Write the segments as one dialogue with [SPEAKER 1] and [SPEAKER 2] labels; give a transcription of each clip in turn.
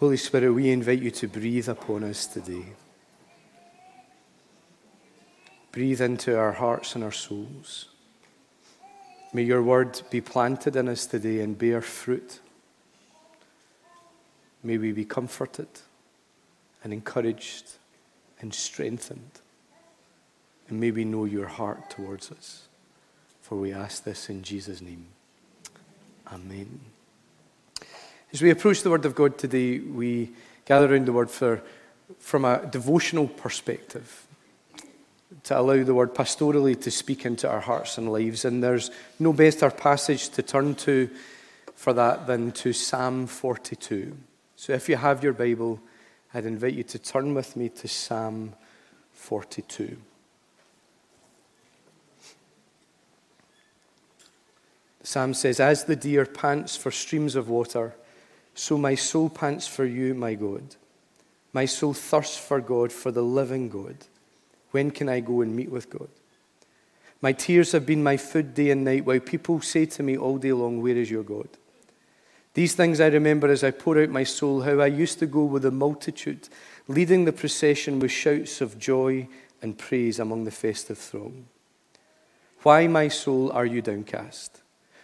[SPEAKER 1] Holy Spirit, we invite you to breathe upon us today. Breathe into our hearts and our souls. May your word be planted in us today and bear fruit. May we be comforted and encouraged and strengthened. And may we know your heart towards us. For we ask this in Jesus' name. Amen. As we approach the Word of God today, we gather around the Word for, from a devotional perspective to allow the word pastorally to speak into our hearts and lives. And there's no better passage to turn to for that than to Psalm 42. So if you have your Bible, I'd invite you to turn with me to Psalm 42. The psalm says, As the deer pants for streams of water, so my soul pants for you, my God. My soul thirsts for God, for the living God. When can I go and meet with God? My tears have been my food day and night, while people say to me all day long, Where is your God? These things I remember as I pour out my soul, how I used to go with the multitude, leading the procession with shouts of joy and praise among the festive throng. Why, my soul, are you downcast?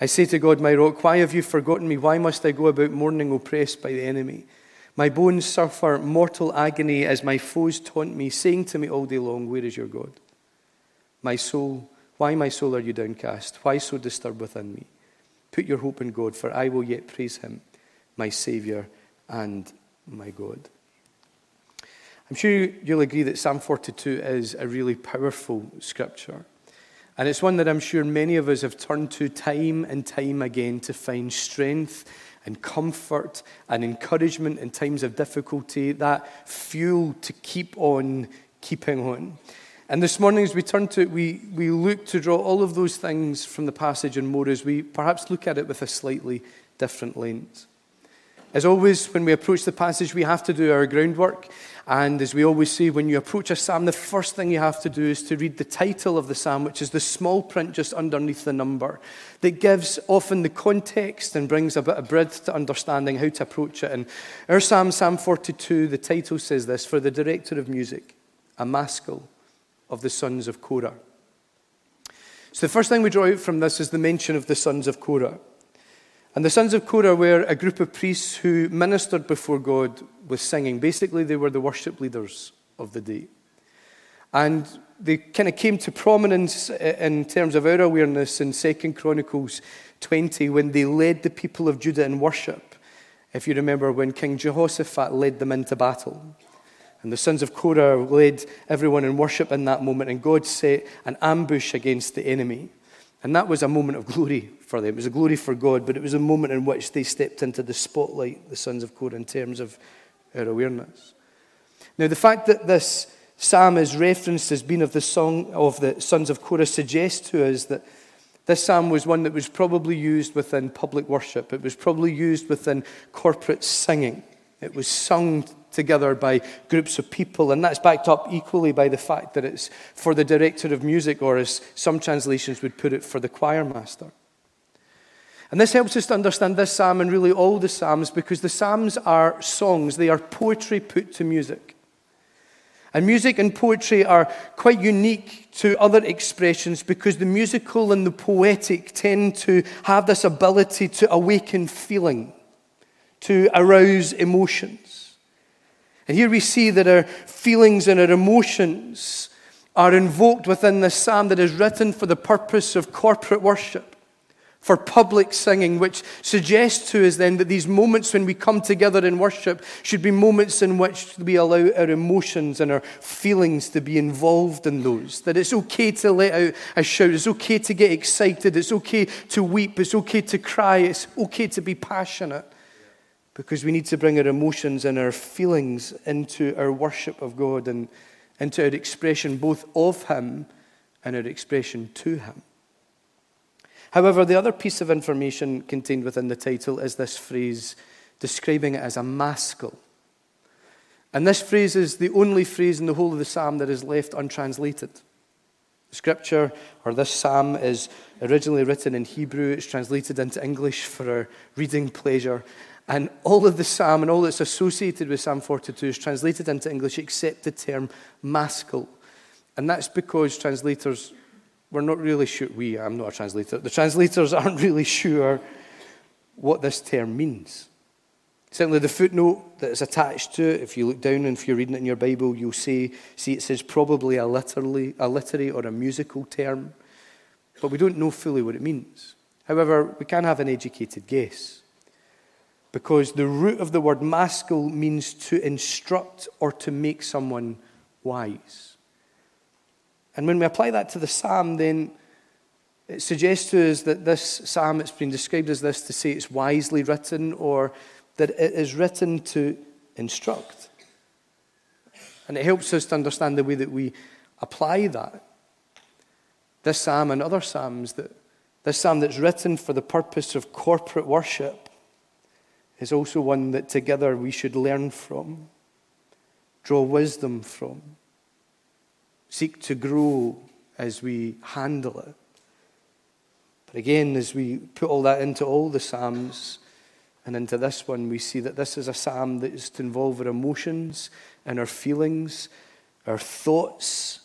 [SPEAKER 1] I say to God, my rock, why have you forgotten me? Why must I go about mourning, oppressed by the enemy? My bones suffer mortal agony as my foes taunt me, saying to me all day long, Where is your God? My soul, why, my soul, are you downcast? Why so disturbed within me? Put your hope in God, for I will yet praise him, my Saviour and my God. I'm sure you'll agree that Psalm 42 is a really powerful scripture. And it's one that I'm sure many of us have turned to time and time again to find strength and comfort and encouragement in times of difficulty, that fuel to keep on keeping on. And this morning, as we turn to it, we, we look to draw all of those things from the passage and more as we perhaps look at it with a slightly different lens. As always, when we approach the passage, we have to do our groundwork. And as we always say, when you approach a psalm, the first thing you have to do is to read the title of the psalm, which is the small print just underneath the number, that gives often the context and brings a bit of breadth to understanding how to approach it. And our psalm, Psalm 42, the title says this For the director of music, a maskil of the sons of Korah. So the first thing we draw out from this is the mention of the sons of Korah. And the sons of Korah were a group of priests who ministered before God with singing. Basically, they were the worship leaders of the day. And they kind of came to prominence eh, in terms of our awareness in 2 Chronicles 20 when they led the people of Judah in worship. If you remember when King Jehoshaphat led them into battle. And the sons of Korah led everyone in worship in that moment, and God set an ambush against the enemy. And that was a moment of glory for them. It was a glory for God, but it was a moment in which they stepped into the spotlight, the sons of Korah, in terms of our awareness. Now, the fact that this psalm is referenced as being of the song of the sons of Korah suggests to us that this psalm was one that was probably used within public worship. It was probably used within corporate singing. It was sung together by groups of people, and that's backed up equally by the fact that it's for the director of music, or as some translations would put it, for the choir master. And this helps us to understand this psalm and really all the psalms because the psalms are songs, they are poetry put to music. And music and poetry are quite unique to other expressions because the musical and the poetic tend to have this ability to awaken feeling, to arouse emotions. And here we see that our feelings and our emotions are invoked within this psalm that is written for the purpose of corporate worship for public singing, which suggests to us then that these moments when we come together in worship should be moments in which we allow our emotions and our feelings to be involved in those. That it's okay to let out a shout, it's okay to get excited, it's okay to weep, it's okay to cry, it's okay to be passionate. because we need to bring our emotions and our feelings into our worship of God and into our expression both of Him and our expression to Him. However, the other piece of information contained within the title is this phrase describing it as a maskil. And this phrase is the only phrase in the whole of the psalm that is left untranslated. The scripture, or this psalm, is originally written in Hebrew. It's translated into English for our reading pleasure. And all of the psalm and all that's associated with Psalm 42 is translated into English except the term maskil. And that's because translators we're not really sure, we, I'm not a translator, the translators aren't really sure what this term means. Certainly, the footnote that is attached to it, if you look down and if you're reading it in your Bible, you'll see, see it says probably a literary, a literary or a musical term, but we don't know fully what it means. However, we can have an educated guess because the root of the word maskil means to instruct or to make someone wise. And when we apply that to the psalm, then it suggests to us that this psalm, it's been described as this to say it's wisely written or that it is written to instruct. And it helps us to understand the way that we apply that. This psalm and other psalms, that this psalm that's written for the purpose of corporate worship, is also one that together we should learn from, draw wisdom from seek to grow as we handle it. But again, as we put all that into all the Psalms and into this one, we see that this is a Psalm that is to involve our emotions and our feelings, our thoughts.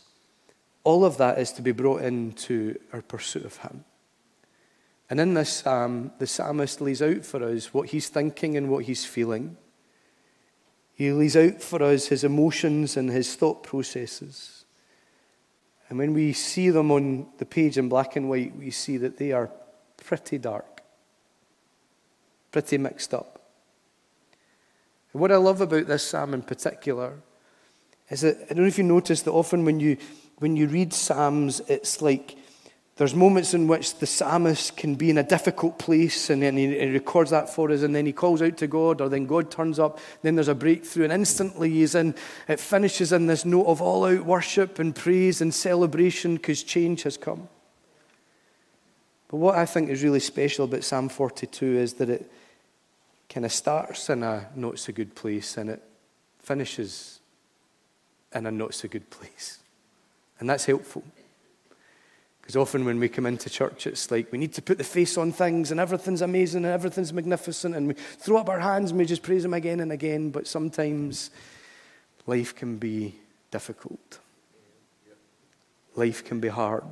[SPEAKER 1] All of that is to be brought into our pursuit of Him. And in this psalm, the psalmist lays out for us what he's thinking and what he's feeling. He lays out for us his emotions and his thought processes. And when we see them on the page in black and white, we see that they are pretty dark, pretty mixed up. And what I love about this psalm in particular is that I don't know if you notice that often when you when you read psalms, it's like there's moments in which the psalmist can be in a difficult place and then he, he, records that for us and then he calls out to God or then God turns up. Then there's a breakthrough and instantly he's in, it finishes in this note of all out worship and praise and celebration because change has come. But what I think is really special about Psalm 42 is that it kind of starts in a not so good place and it finishes in a not so good place. And that's helpful. Because often when we come into church, it's like we need to put the face on things and everything's amazing and everything's magnificent and we throw up our hands and we just praise Him again and again. But sometimes life can be difficult, life can be hard.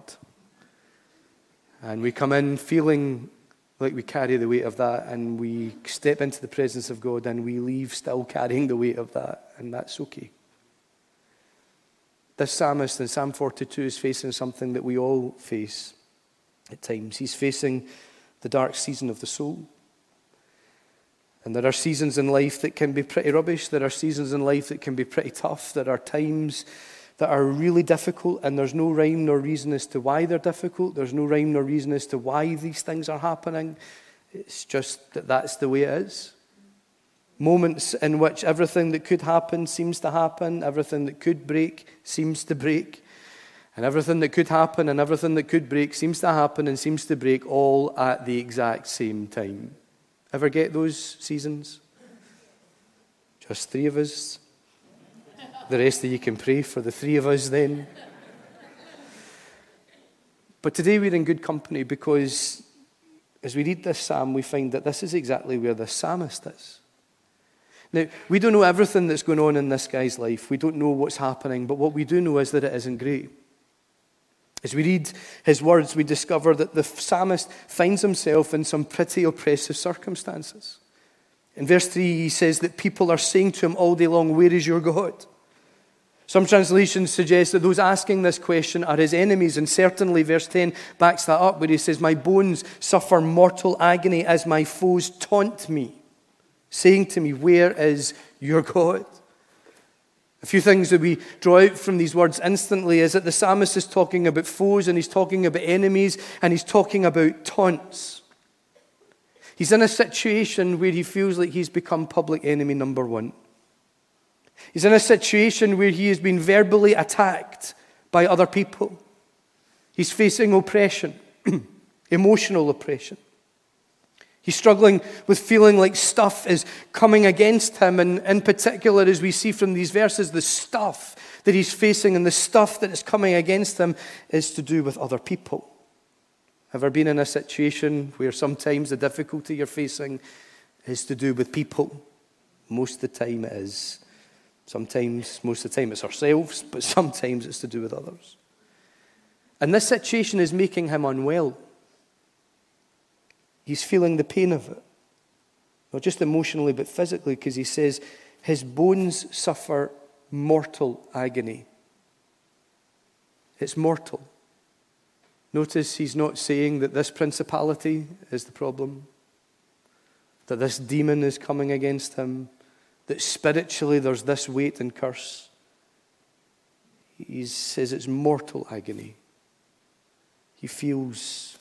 [SPEAKER 1] And we come in feeling like we carry the weight of that and we step into the presence of God and we leave still carrying the weight of that, and that's okay. This psalmist in Psalm 42 is facing something that we all face at times. He's facing the dark season of the soul. And there are seasons in life that can be pretty rubbish. There are seasons in life that can be pretty tough. There are times that are really difficult, and there's no rhyme nor reason as to why they're difficult. There's no rhyme nor reason as to why these things are happening. It's just that that's the way it is moments in which everything that could happen seems to happen, everything that could break seems to break, and everything that could happen and everything that could break seems to happen and seems to break all at the exact same time. Ever get those seasons? Just three of us. The rest of you can pray for the three of us then. But today we're in good company because as we read this psalm, we find that this is exactly where the psalmist is. Now, we don't know everything that's going on in this guy's life. We don't know what's happening, but what we do know is that it isn't great. As we read his words, we discover that the psalmist finds himself in some pretty oppressive circumstances. In verse 3, he says that people are saying to him all day long, Where is your God? Some translations suggest that those asking this question are his enemies, and certainly verse 10 backs that up, where he says, My bones suffer mortal agony as my foes taunt me saying to me, Where is your God? A few things that we draw out from these words instantly is that the psalmist is talking about foes and he's talking about enemies and he's talking about taunts. He's in a situation where he feels like he's become public enemy number one. He's in a situation where he has been verbally attacked by other people. He's facing oppression, emotional oppression. He's struggling with feeling like stuff is coming against him. And in particular, as we see from these verses, the stuff that he's facing and the stuff that is coming against him is to do with other people. Ever been in a situation where sometimes the difficulty you're facing is to do with people? Most of the time it is. Sometimes, most of the time, it's ourselves, but sometimes it's to do with others. And this situation is making him unwell. He's feeling the pain of it, not just emotionally, but physically, because he says his bones suffer mortal agony. It's mortal. Notice he's not saying that this principality is the problem, that this demon is coming against him, that spiritually there's this weight and curse. He says it's mortal agony. He feels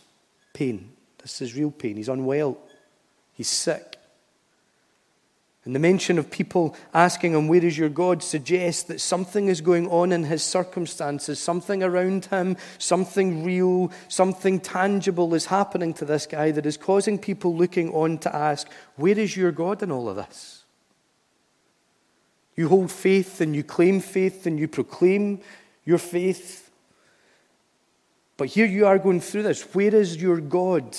[SPEAKER 1] pain. This is real pain. He's unwell. He's sick. And the mention of people asking him, Where is your God? suggests that something is going on in his circumstances, something around him, something real, something tangible is happening to this guy that is causing people looking on to ask, Where is your God in all of this? You hold faith and you claim faith and you proclaim your faith. But here you are going through this. Where is your God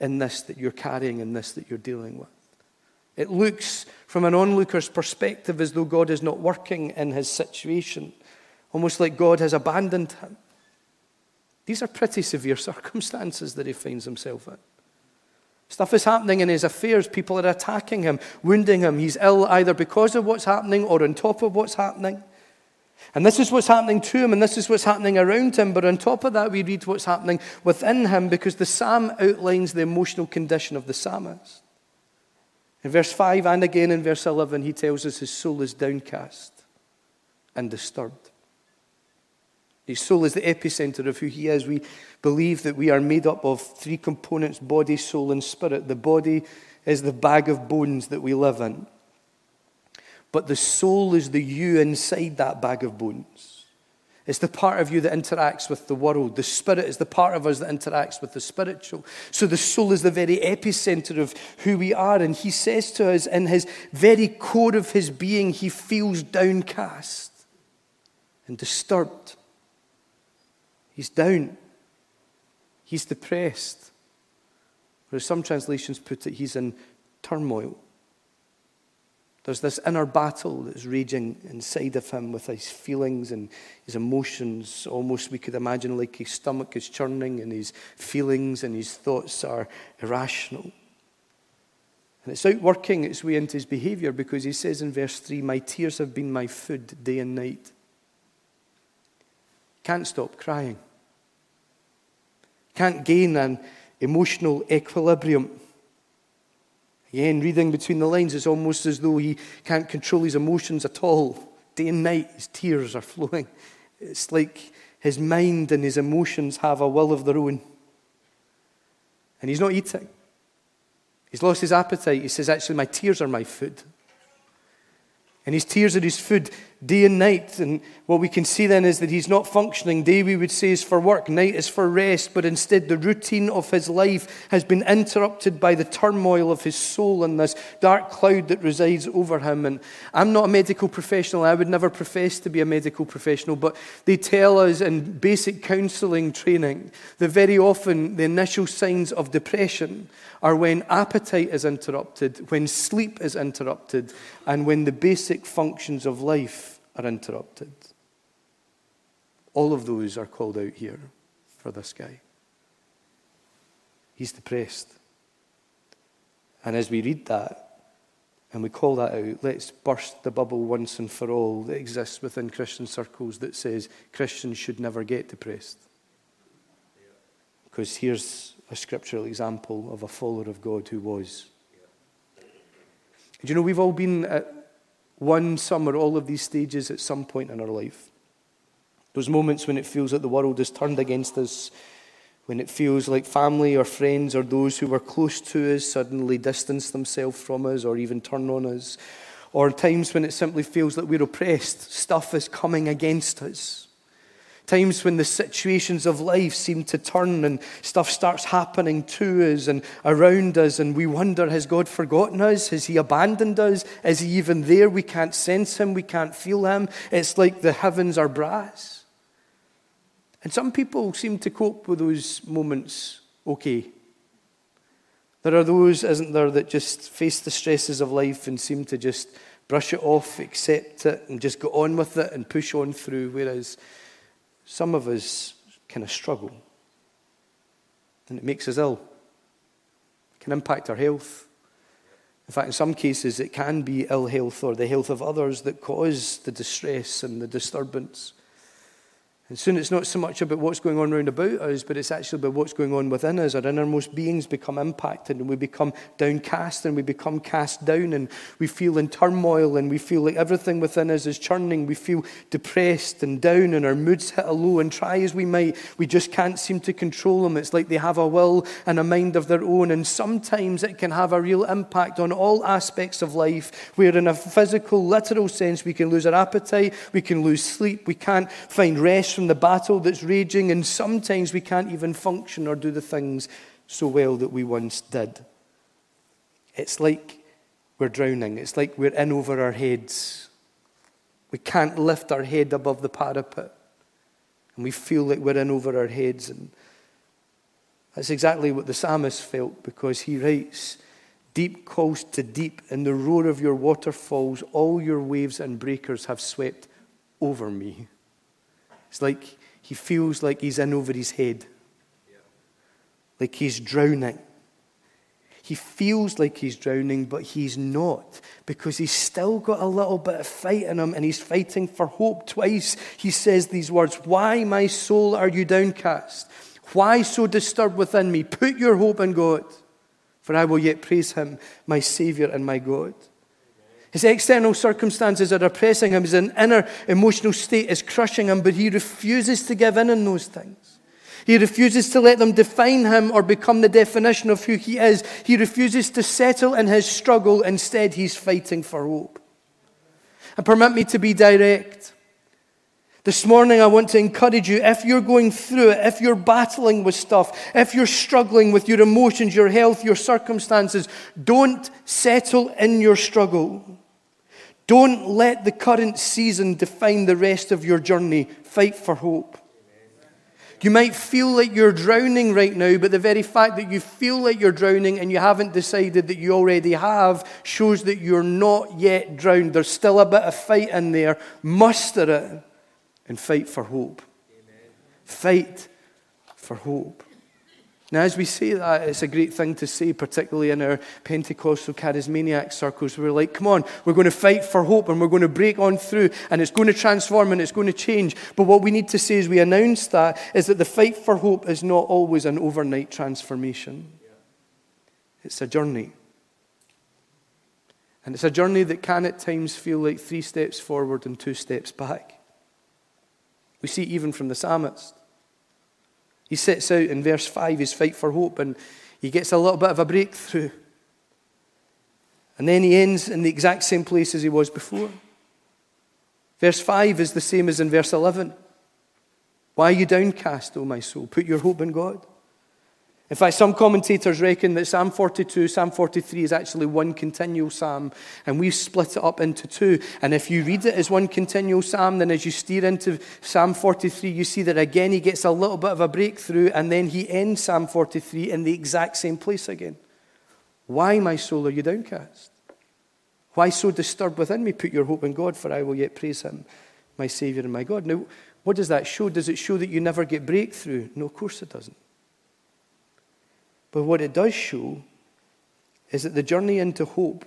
[SPEAKER 1] in this that you're carrying, in this that you're dealing with? It looks from an onlooker's perspective as though God is not working in his situation, almost like God has abandoned him. These are pretty severe circumstances that he finds himself in. Stuff is happening in his affairs. People are attacking him, wounding him. He's ill either because of what's happening or on top of what's happening. And this is what's happening to him, and this is what's happening around him. But on top of that, we read what's happening within him because the psalm outlines the emotional condition of the psalmist. In verse 5 and again in verse 11, he tells us his soul is downcast and disturbed. His soul is the epicenter of who he is. We believe that we are made up of three components body, soul, and spirit. The body is the bag of bones that we live in, but the soul is the you inside that bag of bones. It's the part of you that interacts with the world. The spirit is the part of us that interacts with the spiritual. So the soul is the very epicenter of who we are. And he says to us, in his very core of his being, he feels downcast and disturbed. He's down. He's depressed. Or as some translations put it, he's in turmoil. There's this inner battle that's raging inside of him with his feelings and his emotions. Almost we could imagine like his stomach is churning and his feelings and his thoughts are irrational. And it's outworking its way into his behavior because he says in verse 3 My tears have been my food day and night. Can't stop crying. Can't gain an emotional equilibrium. Again, reading between the lines, it's almost as though he can't control his emotions at all. Day and night, his tears are flowing. It's like his mind and his emotions have a will of their own. And he's not eating. He's lost his appetite. He says, Actually, my tears are my food. And his tears are his food day and night. And what we can see then is that he's not functioning. Day, we would say, is for work, night is for rest, but instead the routine of his life has been interrupted by the turmoil of his soul and this dark cloud that resides over him. And I'm not a medical professional, I would never profess to be a medical professional, but they tell us in basic counseling training that very often the initial signs of depression are when appetite is interrupted, when sleep is interrupted, and when the basic functions of life are interrupted. All of those are called out here for this guy. He's depressed. And as we read that and we call that out, let's burst the bubble once and for all that exists within Christian circles that says Christians should never get depressed. Because here's a scriptural example of a follower of God who was. Do you know, we've all been at one, some, or all of these stages at some point in our life. Those moments when it feels like the world is turned against us, when it feels like family or friends or those who were close to us suddenly distance themselves from us or even turn on us, or times when it simply feels like we're oppressed, stuff is coming against us. Times when the situations of life seem to turn and stuff starts happening to us and around us, and we wonder has God forgotten us? Has He abandoned us? Is He even there? We can't sense Him, we can't feel Him. It's like the heavens are brass. And some people seem to cope with those moments okay. There are those, isn't there, that just face the stresses of life and seem to just brush it off, accept it, and just go on with it and push on through, whereas some of us kind of struggle. And it makes us ill. It can impact our health. In fact, in some cases, it can be ill health or the health of others that cause the distress and the disturbance. And soon it's not so much about what's going on around about us, but it's actually about what's going on within us. Our innermost beings become impacted and we become downcast and we become cast down and we feel in turmoil and we feel like everything within us is churning. We feel depressed and down and our moods hit a low. And try as we might, we just can't seem to control them. It's like they have a will and a mind of their own. And sometimes it can have a real impact on all aspects of life, where in a physical, literal sense, we can lose our appetite, we can lose sleep, we can't find rest from the battle that's raging, and sometimes we can't even function or do the things so well that we once did. It's like we're drowning, it's like we're in over our heads. We can't lift our head above the parapet, and we feel like we're in over our heads. And that's exactly what the psalmist felt because he writes, Deep calls to deep, in the roar of your waterfalls, all your waves and breakers have swept over me. It's like he feels like he's in over his head, like he's drowning. He feels like he's drowning, but he's not because he's still got a little bit of fight in him and he's fighting for hope. Twice he says these words Why, my soul, are you downcast? Why so disturbed within me? Put your hope in God, for I will yet praise him, my Savior and my God. His external circumstances are oppressing him. His inner emotional state is crushing him, but he refuses to give in on those things. He refuses to let them define him or become the definition of who he is. He refuses to settle in his struggle. Instead, he's fighting for hope. And permit me to be direct. This morning, I want to encourage you if you're going through it, if you're battling with stuff, if you're struggling with your emotions, your health, your circumstances, don't settle in your struggle. Don't let the current season define the rest of your journey. Fight for hope. You might feel like you're drowning right now, but the very fact that you feel like you're drowning and you haven't decided that you already have shows that you're not yet drowned. There's still a bit of fight in there. Muster it and fight for hope. Amen. Fight for hope. Now, as we say that, it's a great thing to say, particularly in our Pentecostal charismaniac circles. We're like, come on, we're going to fight for hope and we're going to break on through and it's going to transform and it's going to change. But what we need to say as we announce that is that the fight for hope is not always an overnight transformation, it's a journey. And it's a journey that can at times feel like three steps forward and two steps back. We see even from the psalmist. He sets out in verse 5 his fight for hope and he gets a little bit of a breakthrough. And then he ends in the exact same place as he was before. Verse 5 is the same as in verse 11. Why are you downcast, O my soul? Put your hope in God. In fact, some commentators reckon that Psalm 42, Psalm 43 is actually one continual psalm, and we've split it up into two. And if you read it as one continual psalm, then as you steer into Psalm 43, you see that again he gets a little bit of a breakthrough, and then he ends Psalm 43 in the exact same place again. Why, my soul, are you downcast? Why so disturbed within me? Put your hope in God, for I will yet praise him, my Savior and my God. Now, what does that show? Does it show that you never get breakthrough? No, of course it doesn't. But what it does show is that the journey into hope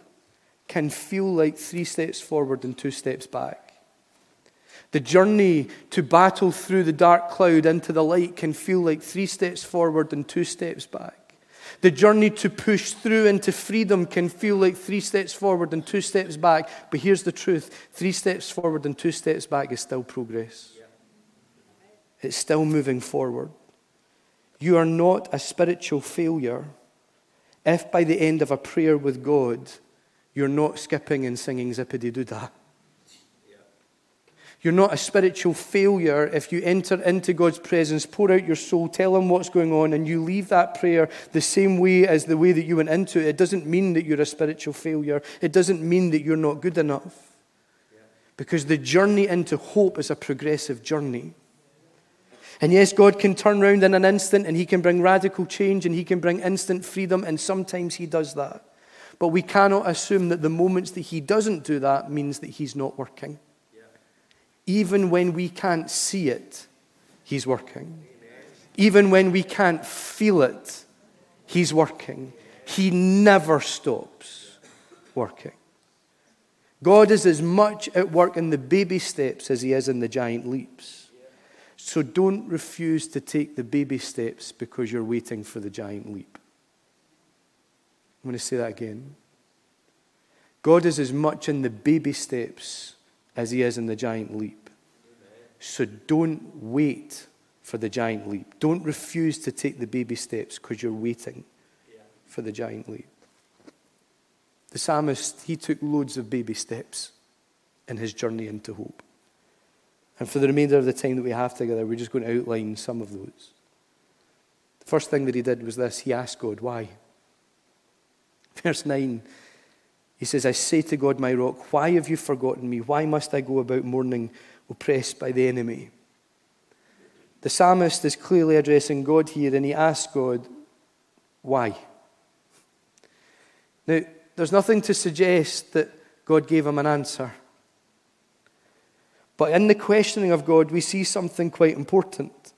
[SPEAKER 1] can feel like three steps forward and two steps back. The journey to battle through the dark cloud into the light can feel like three steps forward and two steps back. The journey to push through into freedom can feel like three steps forward and two steps back. But here's the truth three steps forward and two steps back is still progress, it's still moving forward. You are not a spiritual failure if by the end of a prayer with God, you're not skipping and singing zippity doo dah. You're not a spiritual failure if you enter into God's presence, pour out your soul, tell Him what's going on, and you leave that prayer the same way as the way that you went into it. It doesn't mean that you're a spiritual failure. It doesn't mean that you're not good enough. Because the journey into hope is a progressive journey. And yes, God can turn around in an instant and He can bring radical change and He can bring instant freedom, and sometimes He does that. But we cannot assume that the moments that He doesn't do that means that He's not working. Even when we can't see it, He's working. Even when we can't feel it, He's working. He never stops working. God is as much at work in the baby steps as He is in the giant leaps. So don't refuse to take the baby steps because you're waiting for the giant leap. I'm going to say that again. God is as much in the baby steps as he is in the giant leap. So don't wait for the giant leap. Don't refuse to take the baby steps because you're waiting for the giant leap. The psalmist, he took loads of baby steps in his journey into hope. And for the remainder of the time that we have together, we're just going to outline some of those. The first thing that he did was this he asked God, why? Verse 9 he says, I say to God, my rock, why have you forgotten me? Why must I go about mourning, oppressed by the enemy? The psalmist is clearly addressing God here, and he asks God, why? Now, there's nothing to suggest that God gave him an answer. But in the questioning of God, we see something quite important.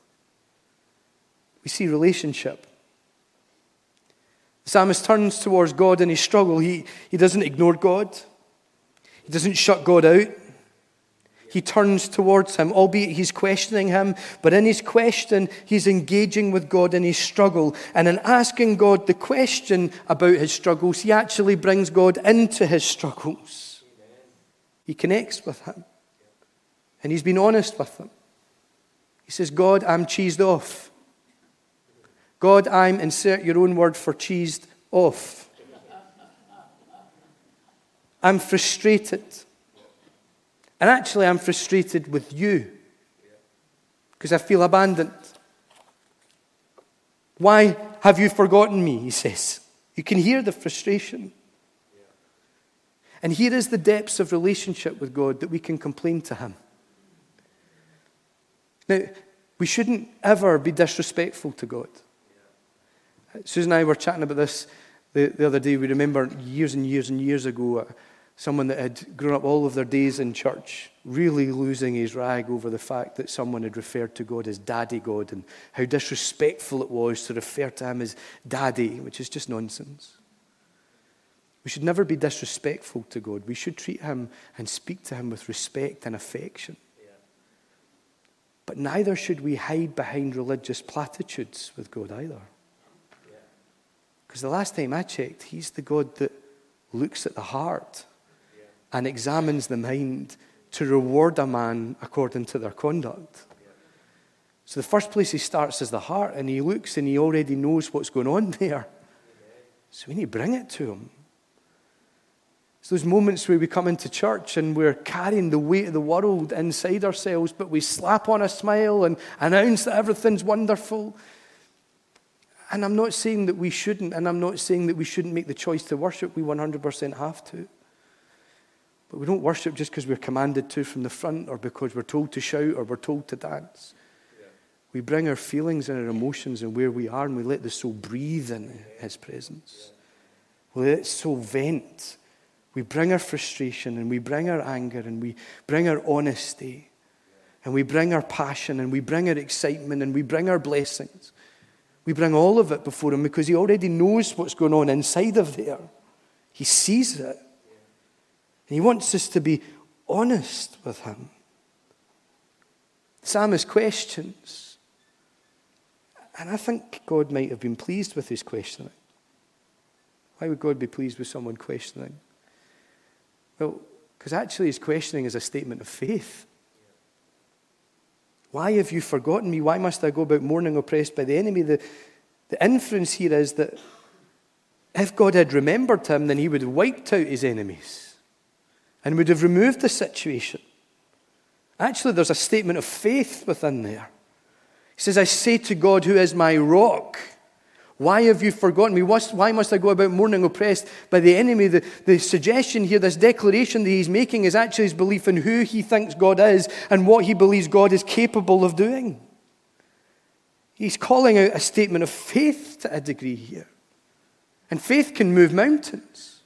[SPEAKER 1] We see relationship. The psalmist turns towards God in his struggle. He, he doesn't ignore God, he doesn't shut God out. He turns towards him, albeit he's questioning him, but in his question, he's engaging with God in his struggle. And in asking God the question about his struggles, he actually brings God into his struggles. He connects with him. And he's been honest with them. He says, God, I'm cheesed off. God, I'm, insert your own word for cheesed off. I'm frustrated. And actually, I'm frustrated with you because I feel abandoned. Why have you forgotten me? He says. You can hear the frustration. And here is the depths of relationship with God that we can complain to Him. Now, we shouldn't ever be disrespectful to God. Susan and I were chatting about this the, the other day. We remember years and years and years ago, uh, someone that had grown up all of their days in church really losing his rag over the fact that someone had referred to God as Daddy God and how disrespectful it was to refer to him as Daddy, which is just nonsense. We should never be disrespectful to God. We should treat him and speak to him with respect and affection. But neither should we hide behind religious platitudes with God either. Because the last time I checked, He's the God that looks at the heart and examines the mind to reward a man according to their conduct. So the first place He starts is the heart, and He looks and He already knows what's going on there. So we need to bring it to Him. It's those moments where we come into church and we're carrying the weight of the world inside ourselves, but we slap on a smile and announce that everything's wonderful. And I'm not saying that we shouldn't, and I'm not saying that we shouldn't make the choice to worship. We 100% have to. But we don't worship just because we're commanded to from the front or because we're told to shout or we're told to dance. We bring our feelings and our emotions and where we are, and we let the soul breathe in His presence. We let it soul vent. We bring our frustration and we bring our anger and we bring our honesty and we bring our passion and we bring our excitement and we bring our blessings. We bring all of it before Him because He already knows what's going on inside of there. He sees it. And He wants us to be honest with Him. The psalmist questions. And I think God might have been pleased with his questioning. Why would God be pleased with someone questioning? Well, because actually his questioning is a statement of faith. Why have you forgotten me? Why must I go about mourning, oppressed by the enemy? The, the inference here is that if God had remembered him, then he would have wiped out his enemies and would have removed the situation. Actually, there's a statement of faith within there. He says, I say to God, who is my rock, why have you forgotten me? Why must I go about mourning, oppressed by the enemy? The, the suggestion here, this declaration that he's making, is actually his belief in who he thinks God is and what he believes God is capable of doing. He's calling out a statement of faith to a degree here. And faith can move mountains.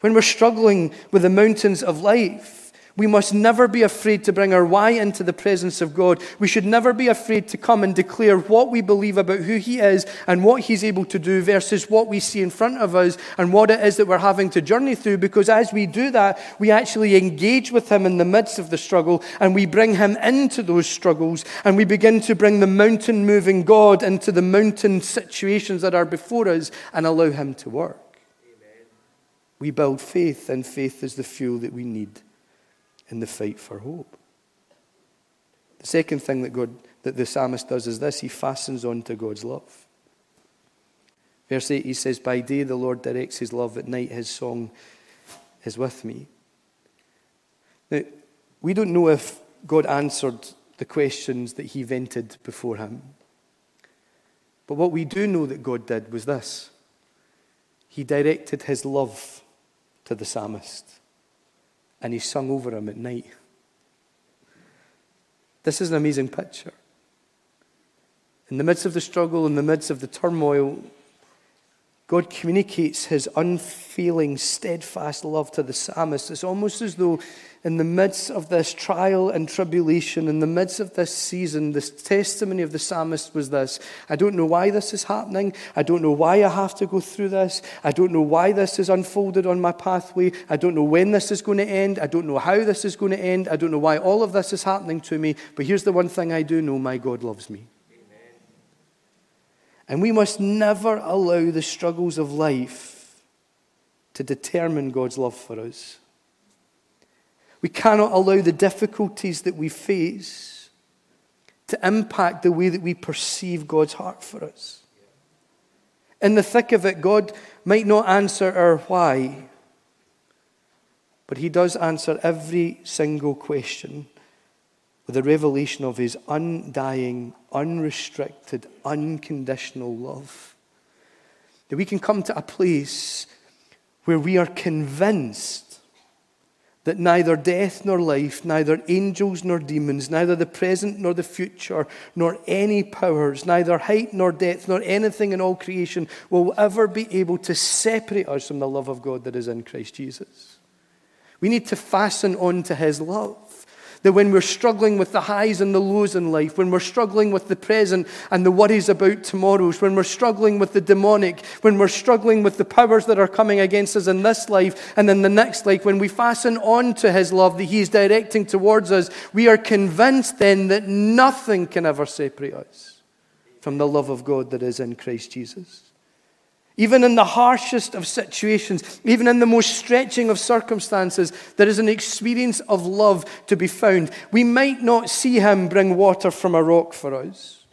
[SPEAKER 1] When we're struggling with the mountains of life, we must never be afraid to bring our why into the presence of God. We should never be afraid to come and declare what we believe about who He is and what He's able to do versus what we see in front of us and what it is that we're having to journey through. Because as we do that, we actually engage with Him in the midst of the struggle and we bring Him into those struggles and we begin to bring the mountain moving God into the mountain situations that are before us and allow Him to work. Amen. We build faith, and faith is the fuel that we need in the fight for hope. The second thing that, God, that the psalmist does is this he fastens on to God's love. Verse 8, he says, By day the Lord directs his love, at night his song is with me. Now, we don't know if God answered the questions that he vented before him. But what we do know that God did was this He directed his love to the psalmist and he sung over him at night. This is an amazing picture. In the midst of the struggle, in the midst of the turmoil, God communicates his unfailing, steadfast love to the psalmist. It's almost as though, in the midst of this trial and tribulation, in the midst of this season, the testimony of the psalmist was this I don't know why this is happening. I don't know why I have to go through this. I don't know why this is unfolded on my pathway. I don't know when this is going to end. I don't know how this is going to end. I don't know why all of this is happening to me. But here's the one thing I do know my God loves me. And we must never allow the struggles of life to determine God's love for us. We cannot allow the difficulties that we face to impact the way that we perceive God's heart for us. In the thick of it, God might not answer our why, but He does answer every single question with a revelation of his undying, unrestricted, unconditional love. That we can come to a place where we are convinced that neither death nor life, neither angels nor demons, neither the present nor the future, nor any powers, neither height nor depth, nor anything in all creation will ever be able to separate us from the love of God that is in Christ Jesus. We need to fasten on to his love. That when we're struggling with the highs and the lows in life, when we're struggling with the present and the worries about tomorrows, when we're struggling with the demonic, when we're struggling with the powers that are coming against us in this life and in the next life, when we fasten on to His love that He is directing towards us, we are convinced then that nothing can ever separate us from the love of God that is in Christ Jesus. Even in the harshest of situations, even in the most stretching of circumstances, there is an experience of love to be found. We might not see him bring water from a rock for us.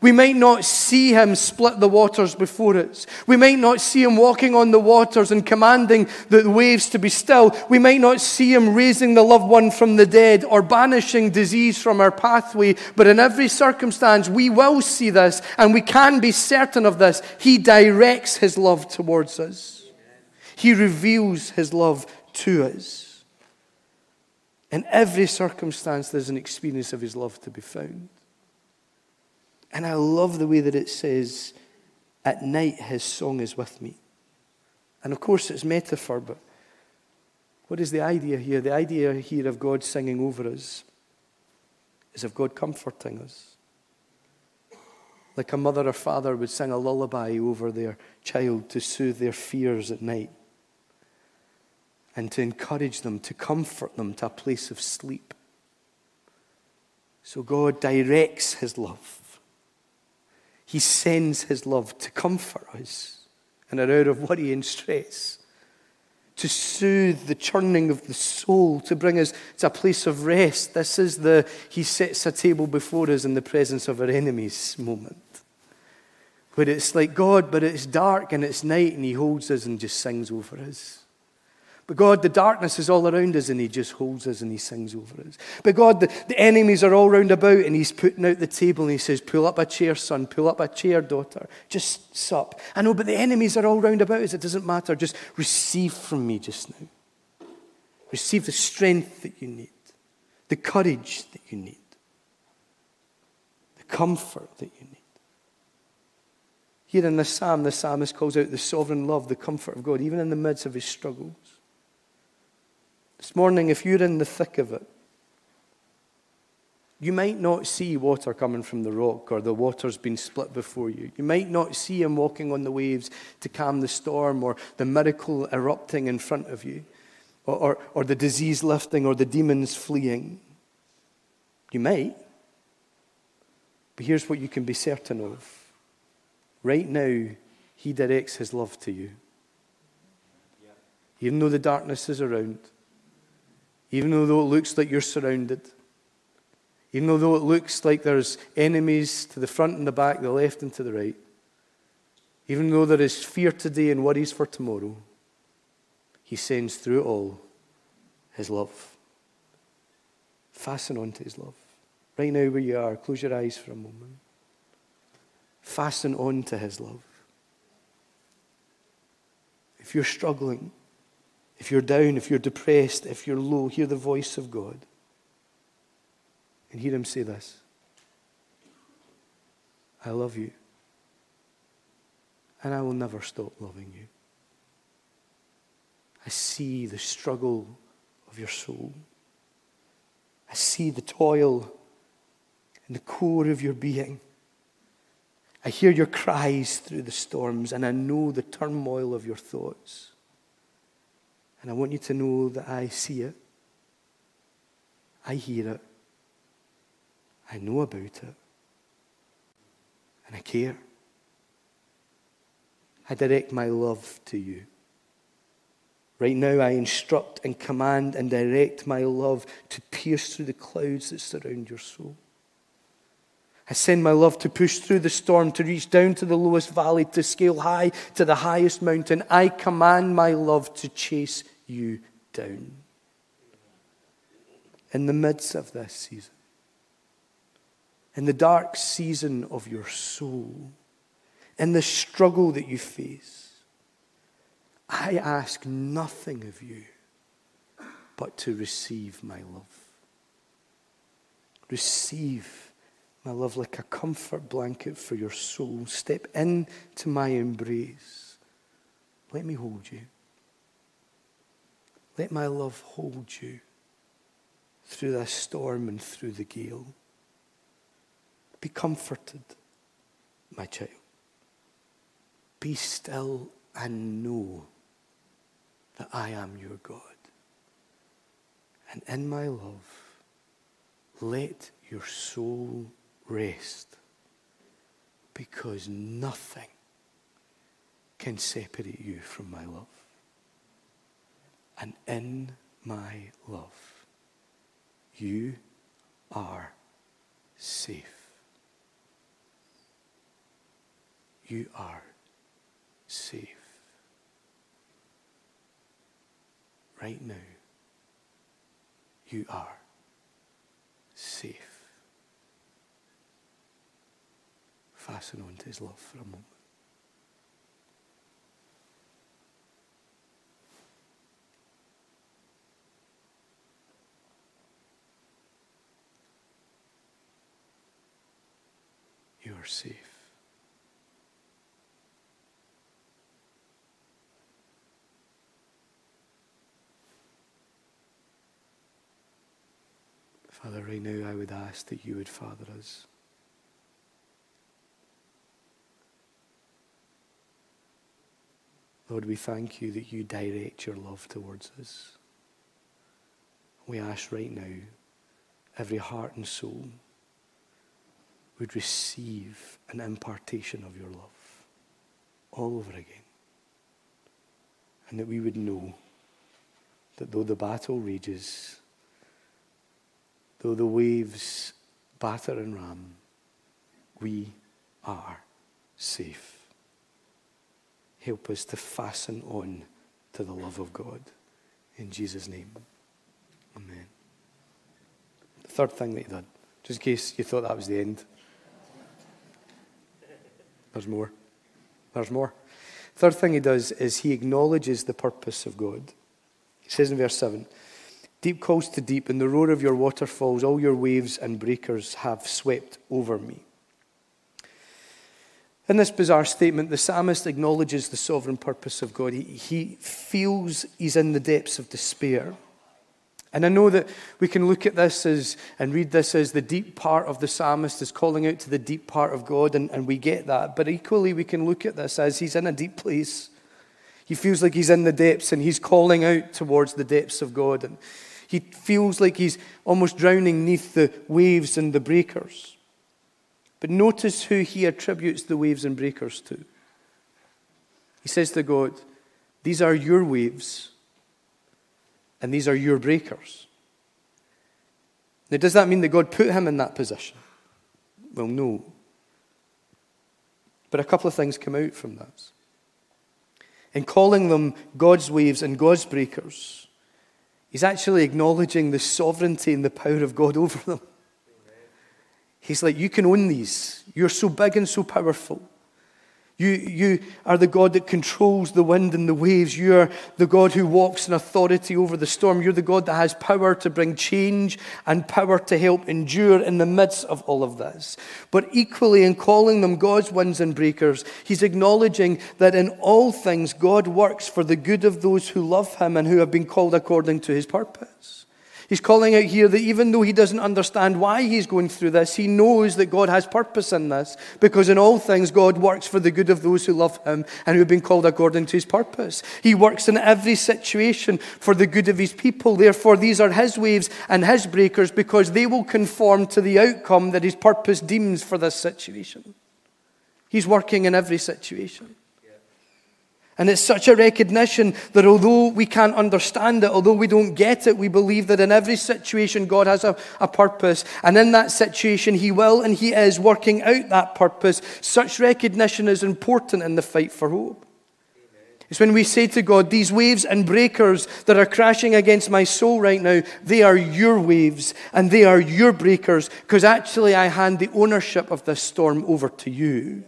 [SPEAKER 1] We might not see him split the waters before us. We might not see him walking on the waters and commanding the waves to be still. We might not see him raising the loved one from the dead or banishing disease from our pathway. But in every circumstance, we will see this and we can be certain of this. He directs his love towards us, he reveals his love to us. In every circumstance, there's an experience of his love to be found. And I love the way that it says, At night his song is with me. And of course, it's metaphor, but what is the idea here? The idea here of God singing over us is of God comforting us. Like a mother or father would sing a lullaby over their child to soothe their fears at night and to encourage them, to comfort them to a place of sleep. So God directs his love he sends His love to comfort us in our hour of worry and stress, to soothe the churning of the soul, to bring us to a place of rest. This is the He sets a table before us in the presence of our enemies moment. Where it's like God, but it's dark and it's night, and He holds us and just sings over us. But God, the darkness is all around us and He just holds us and He sings over us. But God, the, the enemies are all round about and He's putting out the table and He says, Pull up a chair, son, pull up a chair, daughter. Just sup. I know, but the enemies are all round about us. It doesn't matter. Just receive from me just now. Receive the strength that you need, the courage that you need, the comfort that you need. Here in the psalm, the psalmist calls out the sovereign love, the comfort of God, even in the midst of his struggles. This morning, if you're in the thick of it, you might not see water coming from the rock or the water's been split before you. You might not see him walking on the waves to calm the storm or the miracle erupting in front of you or, or, or the disease lifting or the demons fleeing. You might. But here's what you can be certain of right now, he directs his love to you. Even though the darkness is around, even though it looks like you're surrounded, even though it looks like there's enemies to the front and the back, the left and to the right, even though there is fear today and worries for tomorrow, He sends through it all His love. Fasten on to His love. Right now, where you are, close your eyes for a moment. Fasten on to His love. If you're struggling, if you're down, if you're depressed, if you're low, hear the voice of God. And hear Him say this I love you. And I will never stop loving you. I see the struggle of your soul. I see the toil in the core of your being. I hear your cries through the storms, and I know the turmoil of your thoughts. And I want you to know that I see it, I hear it, I know about it, and I care. I direct my love to you. Right now, I instruct and command and direct my love to pierce through the clouds that surround your soul. I send my love to push through the storm, to reach down to the lowest valley, to scale high to the highest mountain. I command my love to chase you down. In the midst of this season, in the dark season of your soul, in the struggle that you face, I ask nothing of you but to receive my love. Receive my love like a comfort blanket for your soul. Step into my embrace. Let me hold you. Let my love hold you through the storm and through the gale. Be comforted, my child. Be still and know that I am your God. And in my love, let your soul rest because nothing can separate you from my love and in my love, you are safe. You are safe. Right now, you are safe. Fasten on to his love for a moment. Safe. Father, right now I would ask that you would father us. Lord, we thank you that you direct your love towards us. We ask right now, every heart and soul, would receive an impartation of your love all over again. And that we would know that though the battle rages, though the waves batter and ram, we are safe. Help us to fasten on to the love of God. In Jesus' name. Amen. The third thing that he did, just in case you thought that was the end. There's more. There's more. Third thing he does is he acknowledges the purpose of God. He says in verse 7 Deep calls to deep, and the roar of your waterfalls, all your waves and breakers have swept over me. In this bizarre statement, the psalmist acknowledges the sovereign purpose of God. He, he feels he's in the depths of despair. And I know that we can look at this as and read this as the deep part of the psalmist is calling out to the deep part of God, and, and we get that. But equally, we can look at this as he's in a deep place. He feels like he's in the depths and he's calling out towards the depths of God. And he feels like he's almost drowning neath the waves and the breakers. But notice who he attributes the waves and breakers to. He says to God, These are your waves and these are your breakers. Now, does that mean that God put him in that position? Well, no. But a couple of things come out from that. In calling them God's waves and God's breakers, he's actually acknowledging the sovereignty and the power of God over them. He's like, You can own these. You're so big and so powerful. You, you are the God that controls the wind and the waves. You are the God who walks in authority over the storm. You're the God that has power to bring change and power to help endure in the midst of all of this. But equally, in calling them God's winds and breakers, he's acknowledging that in all things, God works for the good of those who love him and who have been called according to his purpose. He's calling out here that even though he doesn't understand why he's going through this, he knows that God has purpose in this because in all things God works for the good of those who love him and who have been called according to his purpose. He works in every situation for the good of his people. Therefore, these are his waves and his breakers because they will conform to the outcome that his purpose deems for this situation. He's working in every situation. And it's such a recognition that although we can't understand it, although we don't get it, we believe that in every situation God has a, a, purpose. And in that situation, He will and He is working out that purpose. Such recognition is important in the fight for hope. It's when we say to God, These waves and breakers that are crashing against my soul right now, they are your waves and they are your breakers, because actually I hand the ownership of this storm over to you.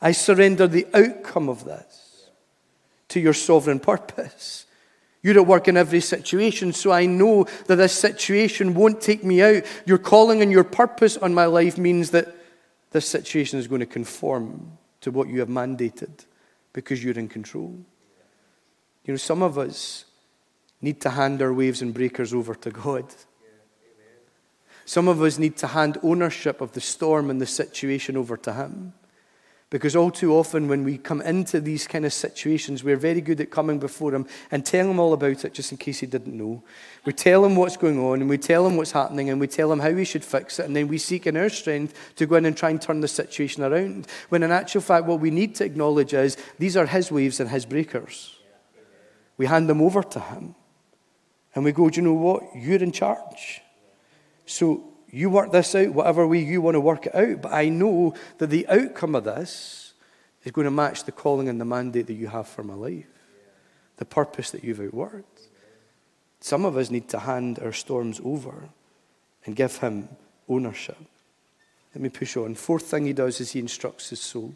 [SPEAKER 1] I surrender the outcome of this to your sovereign purpose. You're at work in every situation, so I know that this situation won't take me out. Your calling and your purpose on my life means that this situation is going to conform to what you have mandated because you're in control. You know, some of us need to hand our waves and breakers over to God. Some of us need to hand ownership of the storm and the situation over to Him. Because all too often, when we come into these kind of situations, we're very good at coming before Him and telling Him all about it, just in case He didn't know. We tell Him what's going on, and we tell Him what's happening, and we tell Him how we should fix it, and then we seek in our strength to go in and try and turn the situation around. When in actual fact, what we need to acknowledge is these are His waves and His breakers. We hand them over to Him, and we go, Do you know what? You're in charge. So you work this out, whatever way you want to work it out. But I know that the outcome of this is going to match the calling and the mandate that you have for my life, the purpose that you've outworked. Some of us need to hand our storms over and give Him ownership. Let me push on. Fourth thing he does is he instructs his soul.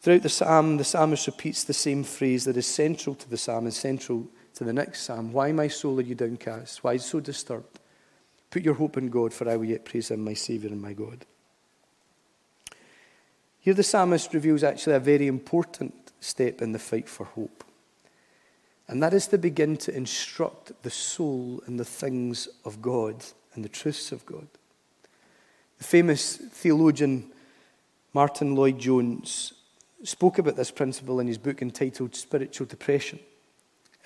[SPEAKER 1] Throughout the psalm, the psalmist repeats the same phrase that is central to the psalm and central to the next psalm. Why, my soul, are you downcast? Why so disturbed? Put your hope in God, for I will yet praise him, my Saviour and my God. Here, the psalmist reveals actually a very important step in the fight for hope. And that is to begin to instruct the soul in the things of God and the truths of God. The famous theologian Martyn Lloyd-Jones spoke about this principle in his book entitled Spiritual Depression.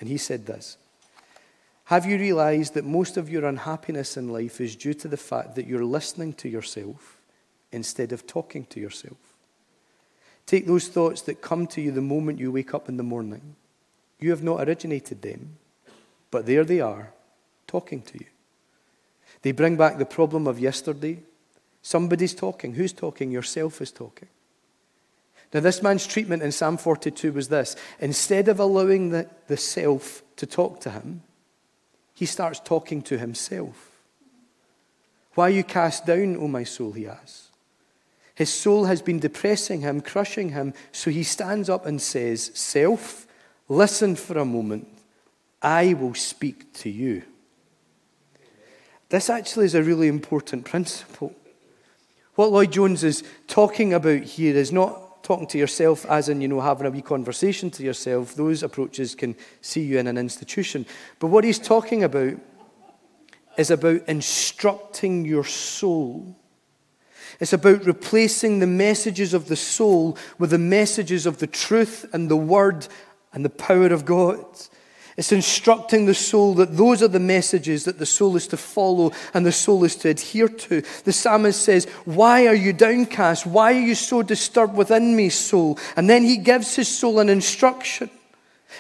[SPEAKER 1] And he said this have you realized that most of your unhappiness in life is due to the fact that you're listening to yourself instead of talking to yourself? Take those thoughts that come to you the moment you wake up in the morning. You have not originated them, But there they are, talking to you. They bring back the problem of yesterday. Somebody's talking. Who's talking? Yourself is talking. Now, this man's treatment in Psalm 42 was this instead of allowing the, the self to talk to him, he starts talking to himself. Why are you cast down, O my soul? He asks. His soul has been depressing him, crushing him, so he stands up and says, Self, listen for a moment. I will speak to you. This actually is a really important principle. What Lloyd Jones is talking about here is not talking to yourself as in, you know, having a wee conversation to yourself. Those approaches can see you in an institution. But what he's talking about is about instructing your soul. It's about replacing the messages of the soul with the messages of the truth and the word and the power of God. It's instructing the soul that those are the messages that the soul is to follow and the soul is to adhere to. The psalmist says, Why are you downcast? Why are you so disturbed within me, soul? And then he gives his soul an instruction.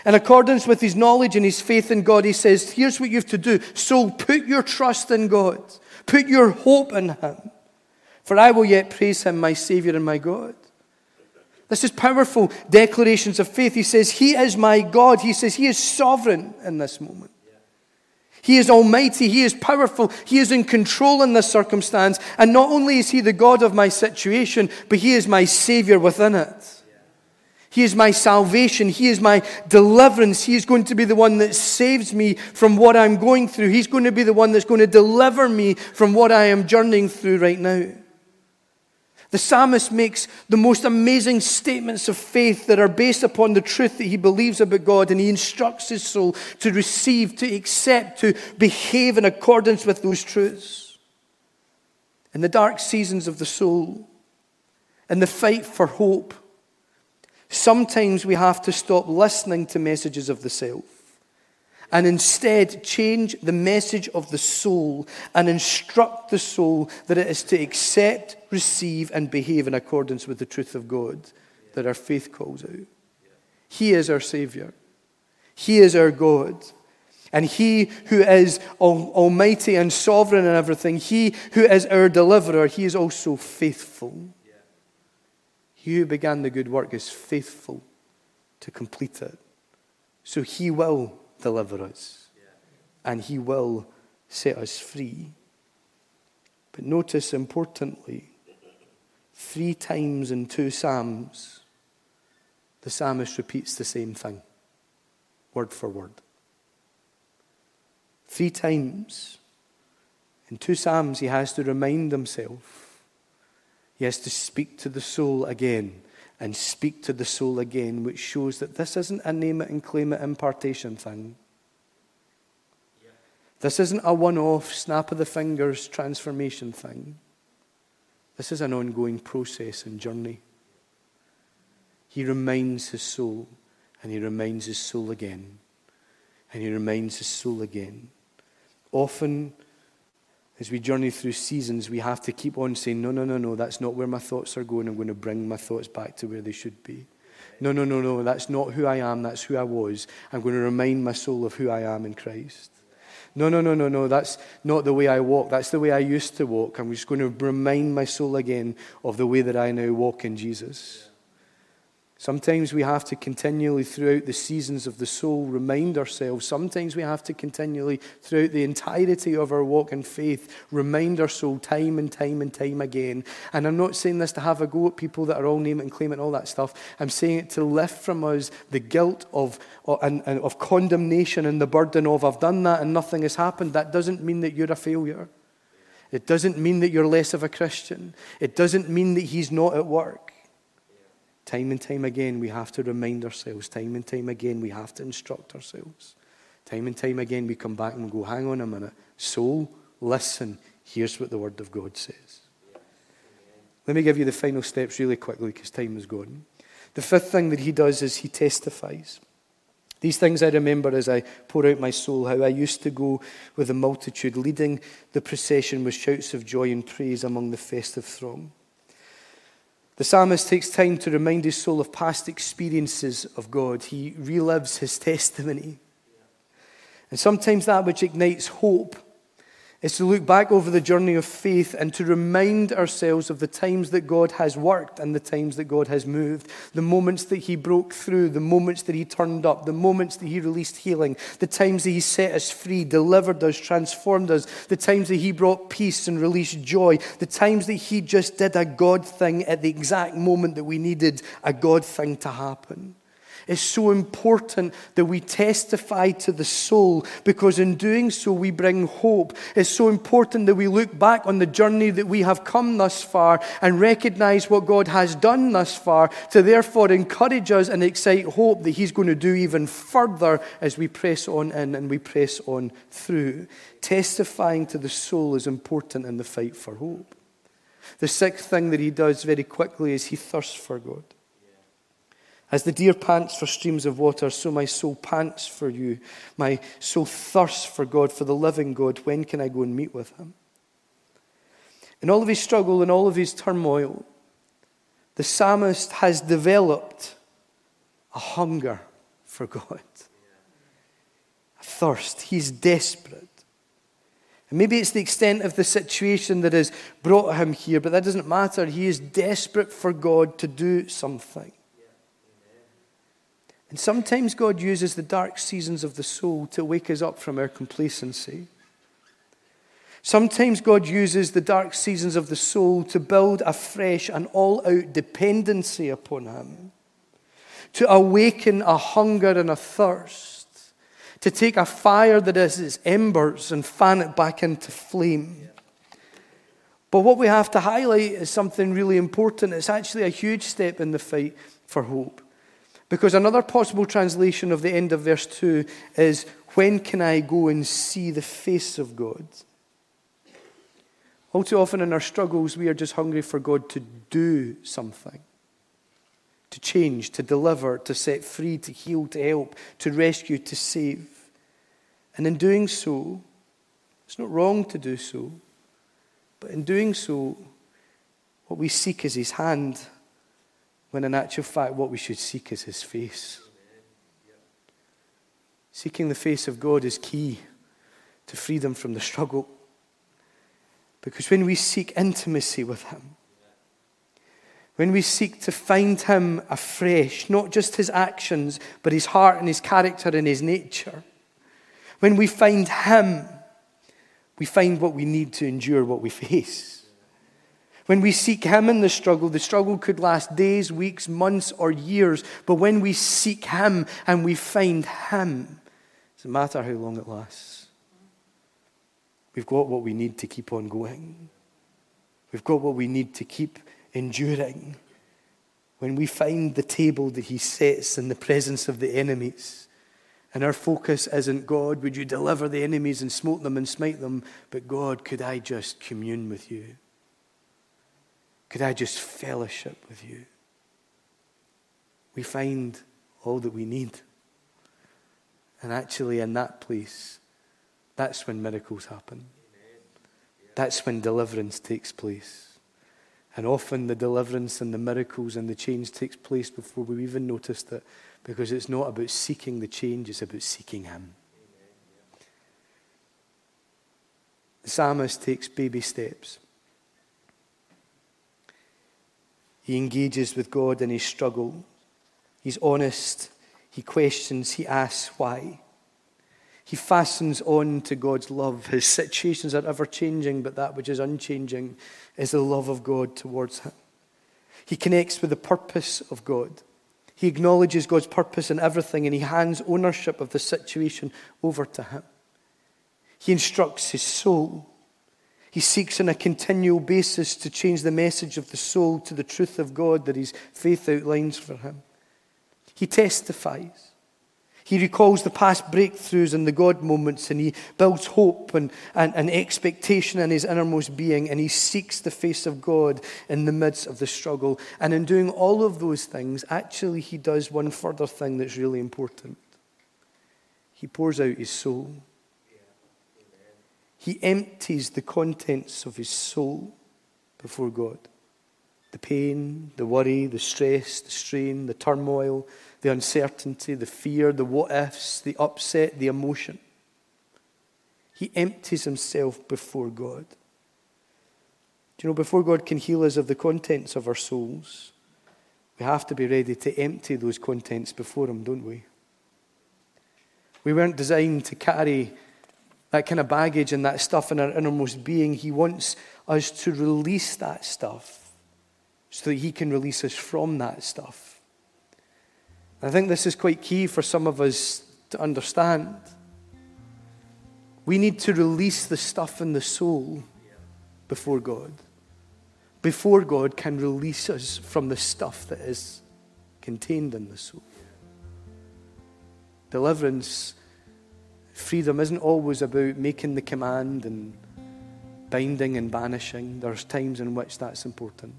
[SPEAKER 1] In accordance with his knowledge and his faith in God, he says, Here's what you have to do. Soul, put your trust in God, put your hope in him. For I will yet praise him, my Savior and my God. This is powerful declarations of faith. He says, He is my God. He says, He is sovereign in this moment. He is almighty. He is powerful. He is in control in this circumstance. And not only is He the God of my situation, but He is my Savior within it. He is my salvation. He is my deliverance. He is going to be the one that saves me from what I'm going through. He's going to be the one that's going to deliver me from what I am journeying through right now. The psalmist makes the most amazing statements of faith that are based upon the truth that he believes about God, and he instructs his soul to receive, to accept, to behave in accordance with those truths. In the dark seasons of the soul, in the fight for hope, sometimes we have to stop listening to messages of the self and instead change the message of the soul and instruct the soul that it is to accept, receive, and behave in accordance with the truth of God that our faith calls out. He is our Savior, He is our God. And he who is almighty and sovereign in everything, he who is our deliverer, he is also faithful. He who began the good work is faithful to complete it. So he will deliver us, and He will set us free. But notice importantly, three times in two Psalms, the psalmist repeats the same thing, word for word. Three times in two Psalms, he has to remind himself, he has to speak to the soul again and speak to the soul again, which shows that this isn't a name it and claim it impartation thing. This isn't a one off, snap of the fingers transformation thing. This is an ongoing process and journey. He reminds his soul, and he reminds his soul again, and he reminds his soul again. Often, as we journey through seasons, we have to keep on saying, No, no, no, no, that's not where my thoughts are going. I'm going to bring my thoughts back to where they should be. No, no, no, no, that's not who I am. That's who I was. I'm going to remind my soul of who I am in Christ. No, no, no, no, no, that's not the way I walk. That's the way I used to walk. I'm just going to remind my soul again of the way that I now walk in Jesus. Sometimes we have to continually, throughout the seasons of the soul, remind ourselves. Sometimes we have to continually, throughout the entirety of our walk in faith, remind our soul time and time and time again. And I'm not saying this to have a go at people that are all name and claim and all that stuff. I'm saying it to lift from us the guilt of, uh, of, of condemnation and the burden of, I've done that and nothing has happened. That doesn't mean that you're a failure. It doesn't mean that you're less of a Christian. It doesn't mean that He's not at work. Time and time again, we have to remind ourselves. Time and time again, we have to instruct ourselves. Time and time again, we come back and go, hang on a minute. Soul, listen. Here's what the Word of God says. Let me give you the final steps really quickly because time is gone. The fifth thing that he does is he testifies. These things I remember as I pour out my soul, how I used to go with the multitude, leading the procession with shouts of joy and praise among the festive throng. The psalmist takes time to remind his soul of past experiences of God. He relives his testimony. And sometimes that which ignites hope is to look back over the journey of faith and to remind ourselves of the times that God has worked and the times that God has moved, the moments that He broke through, the moments that He turned up, the moments that He released healing, the times that He set us free, delivered us, transformed us, the times that He brought peace and released joy, the times that He just did a God thing at the exact moment that we needed a God thing to happen. It's so important that we testify to the soul because in doing so we bring hope. It's so important that we look back on the journey that we have come thus far and recognize what God has done thus far to therefore encourage us and excite hope that He's going to do even further as we press on in and we press on through. Testifying to the soul is important in the fight for hope. The sixth thing that he does very quickly is he thirsts for God. As the deer pants for streams of water, so my soul pants for you. My soul thirsts for God, for the living God. When can I go and meet with him? In all of his struggle in all of his turmoil, the psalmist has developed a hunger for God, a thirst. He's desperate. And maybe it's the extent of the situation that has brought him here, but that doesn't matter. He is desperate for God to do something. And sometimes God uses the dark seasons of the soul to wake us up from our complacency. Sometimes God uses the dark seasons of the soul to build a fresh and all out dependency upon Him, to awaken a hunger and a thirst, to take a fire that is its embers and fan it back into flame. But what we have to highlight is something really important. It's actually a huge step in the fight for hope. Because another possible translation of the end of verse 2 is, When can I go and see the face of God? All too often in our struggles, we are just hungry for God to do something to change, to deliver, to set free, to heal, to help, to rescue, to save. And in doing so, it's not wrong to do so, but in doing so, what we seek is His hand when in actual fact, what we should seek is his face. Seeking the face of God is key to freedom from the struggle. Because when we seek intimacy with him, when we seek to find him afresh, not just his actions, but his heart and his character and his nature, when we find him, we find what we need to endure what we face. When we seek Him in the struggle, the struggle could last days, weeks, months, or years. But when we seek Him and we find Him, it doesn't matter how long it lasts. We've got what we need to keep on going. We've got what we need to keep enduring. When we find the table that He sets in the presence of the enemies, and our focus isn't God, would you deliver the enemies and smote them and smite them? But God, could I just commune with you? Could I just fellowship with you? We find all that we need. And actually, in that place, that's when miracles happen. That's when deliverance takes place. And often the deliverance and the miracles and the change takes place before we even notice it because it's not about seeking the change, it's about seeking Him. The psalmist takes baby steps. He engages with God in his struggle. He's honest. He questions. He asks why. He fastens on to God's love. His situations are ever changing, but that which is unchanging is the love of God towards him. He connects with the purpose of God. He acknowledges God's purpose in everything and he hands ownership of the situation over to him. He instructs his soul. He seeks on a continual basis to change the message of the soul to the truth of God that his faith outlines for him. He testifies. He recalls the past breakthroughs and the God moments, and he builds hope and, and, and expectation in his innermost being, and he seeks the face of God in the midst of the struggle. And in doing all of those things, actually, he does one further thing that's really important. He pours out his soul. He empties the contents of his soul before God. The pain, the worry, the stress, the strain, the turmoil, the uncertainty, the fear, the what ifs, the upset, the emotion. He empties himself before God. Do you know, before God can heal us of the contents of our souls, we have to be ready to empty those contents before Him, don't we? We weren't designed to carry that kind of baggage and that stuff in our innermost being. He wants us to release that stuff so that He can release us from that stuff. I think this is quite key for some of us to understand. We need to release the stuff in the soul before God. Before God can release us from the stuff that is contained in the soul. Deliverance Freedom isn't always about making the command and binding and banishing. There's times in which that's important.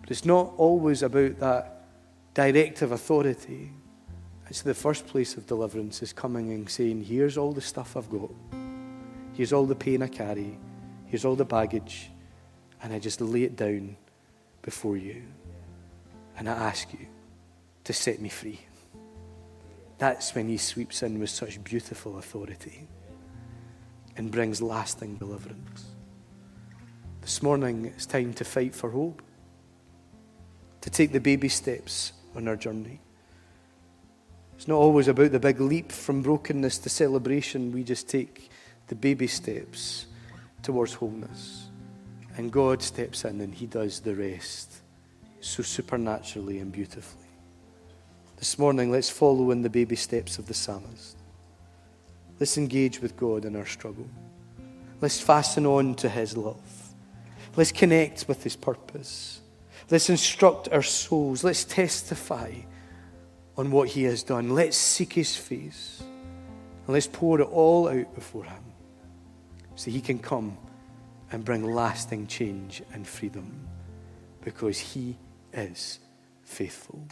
[SPEAKER 1] But it's not always about that directive authority. It's the first place of deliverance is coming and saying, Here's all the stuff I've got. Here's all the pain I carry. Here's all the baggage. And I just lay it down before you. And I ask you to set me free. That's when he sweeps in with such beautiful authority and brings lasting deliverance. This morning, it's time to fight for hope, to take the baby steps on our journey. It's not always about the big leap from brokenness to celebration. We just take the baby steps towards wholeness. And God steps in and He does the rest so supernaturally and beautifully. This morning, let's follow in the baby steps of the psalmist. Let's engage with God in our struggle. Let's fasten on to His love. Let's connect with His purpose. Let's instruct our souls. Let's testify on what He has done. Let's seek His face. And let's pour it all out before Him so He can come and bring lasting change and freedom because He is faithful.